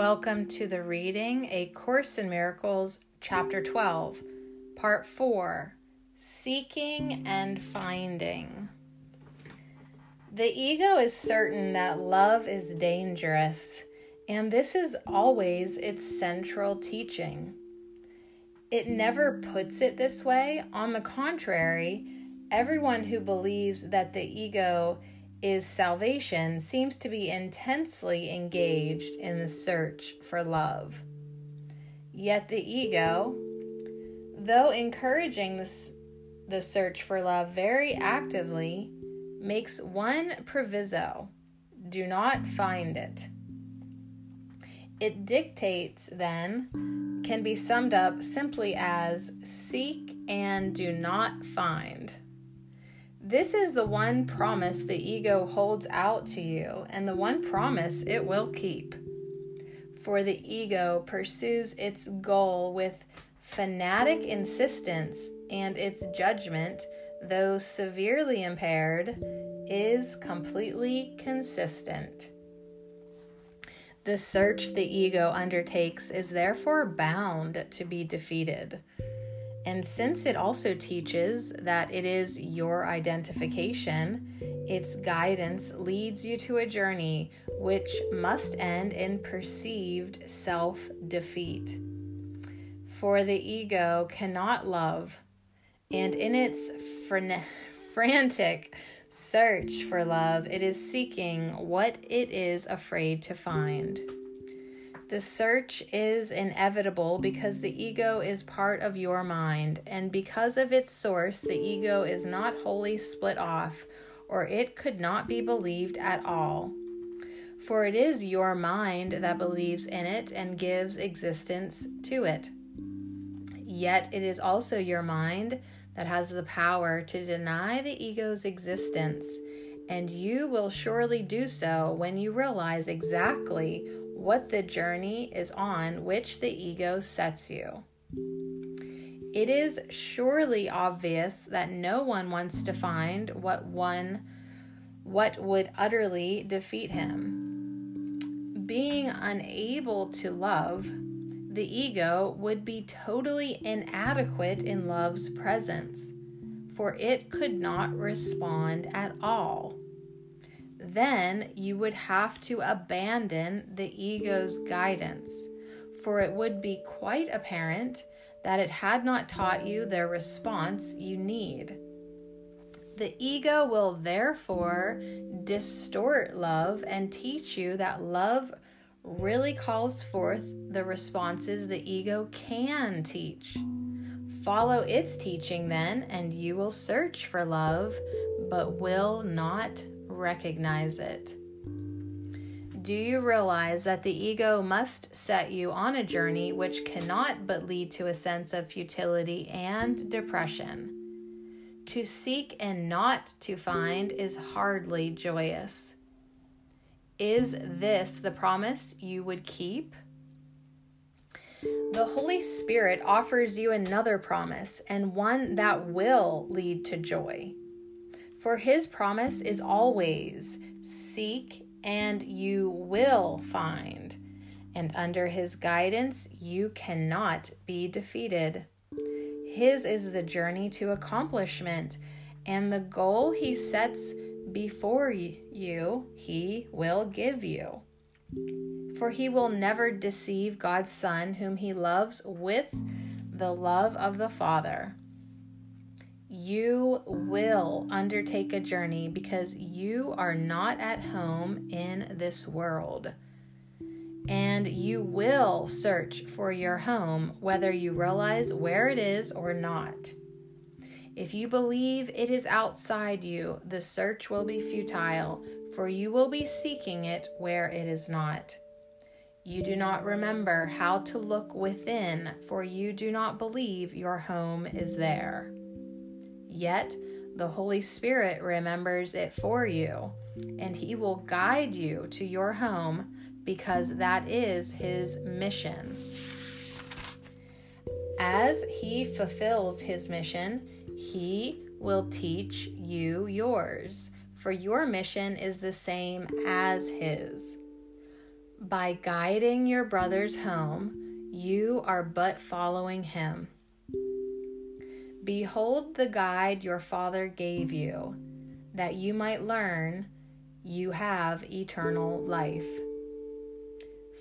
Welcome to the reading A Course in Miracles, Chapter 12, Part 4 Seeking and Finding. The ego is certain that love is dangerous, and this is always its central teaching. It never puts it this way. On the contrary, everyone who believes that the ego is salvation seems to be intensely engaged in the search for love. Yet the ego, though encouraging this, the search for love very actively, makes one proviso do not find it. It dictates, then, can be summed up simply as seek and do not find. This is the one promise the ego holds out to you, and the one promise it will keep. For the ego pursues its goal with fanatic insistence, and its judgment, though severely impaired, is completely consistent. The search the ego undertakes is therefore bound to be defeated. And since it also teaches that it is your identification, its guidance leads you to a journey which must end in perceived self defeat. For the ego cannot love, and in its fran- frantic search for love, it is seeking what it is afraid to find. The search is inevitable because the ego is part of your mind, and because of its source, the ego is not wholly split off, or it could not be believed at all. For it is your mind that believes in it and gives existence to it. Yet it is also your mind that has the power to deny the ego's existence, and you will surely do so when you realize exactly what the journey is on which the ego sets you. It is surely obvious that no one wants to find what one what would utterly defeat him. Being unable to love, the ego would be totally inadequate in love's presence, for it could not respond at all then you would have to abandon the ego's guidance, for it would be quite apparent that it had not taught you the response you need. The ego will therefore distort love and teach you that love really calls forth the responses the ego can teach. Follow its teaching then, and you will search for love, but will not recognize it. Do you realize that the ego must set you on a journey which cannot but lead to a sense of futility and depression? To seek and not to find is hardly joyous. Is this the promise you would keep? The Holy Spirit offers you another promise and one that will lead to joy. For his promise is always seek and you will find. And under his guidance, you cannot be defeated. His is the journey to accomplishment, and the goal he sets before you, he will give you. For he will never deceive God's Son, whom he loves with the love of the Father. You will undertake a journey because you are not at home in this world. And you will search for your home whether you realize where it is or not. If you believe it is outside you, the search will be futile, for you will be seeking it where it is not. You do not remember how to look within, for you do not believe your home is there. Yet the Holy Spirit remembers it for you, and He will guide you to your home because that is His mission. As He fulfills His mission, He will teach you yours, for your mission is the same as His. By guiding your brothers home, you are but following him. Behold the guide your father gave you, that you might learn you have eternal life.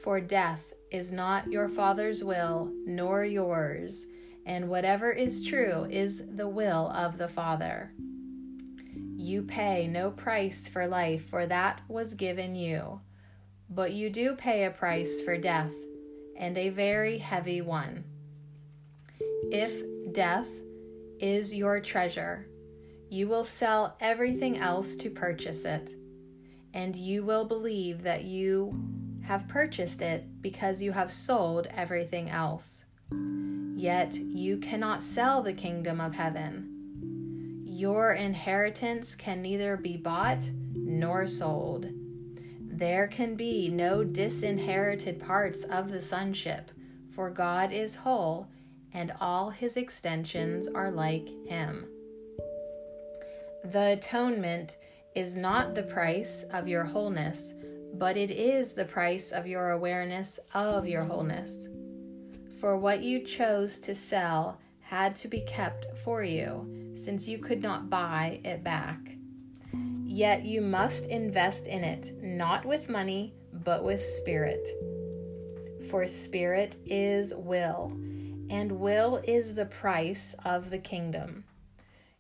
For death is not your father's will, nor yours, and whatever is true is the will of the Father. You pay no price for life, for that was given you, but you do pay a price for death, and a very heavy one. If death is your treasure. You will sell everything else to purchase it, and you will believe that you have purchased it because you have sold everything else. Yet you cannot sell the kingdom of heaven. Your inheritance can neither be bought nor sold. There can be no disinherited parts of the sonship, for God is whole and all his extensions are like him. The atonement is not the price of your wholeness, but it is the price of your awareness of your wholeness. For what you chose to sell had to be kept for you, since you could not buy it back. Yet you must invest in it, not with money, but with spirit. For spirit is will and will is the price of the kingdom.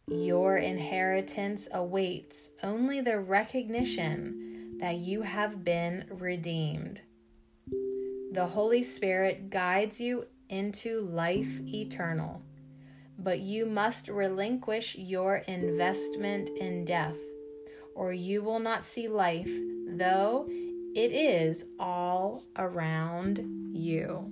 Your inheritance awaits only the recognition that you have been redeemed. The Holy Spirit guides you into life eternal, but you must relinquish your investment in death, or you will not see life, though it is all around you.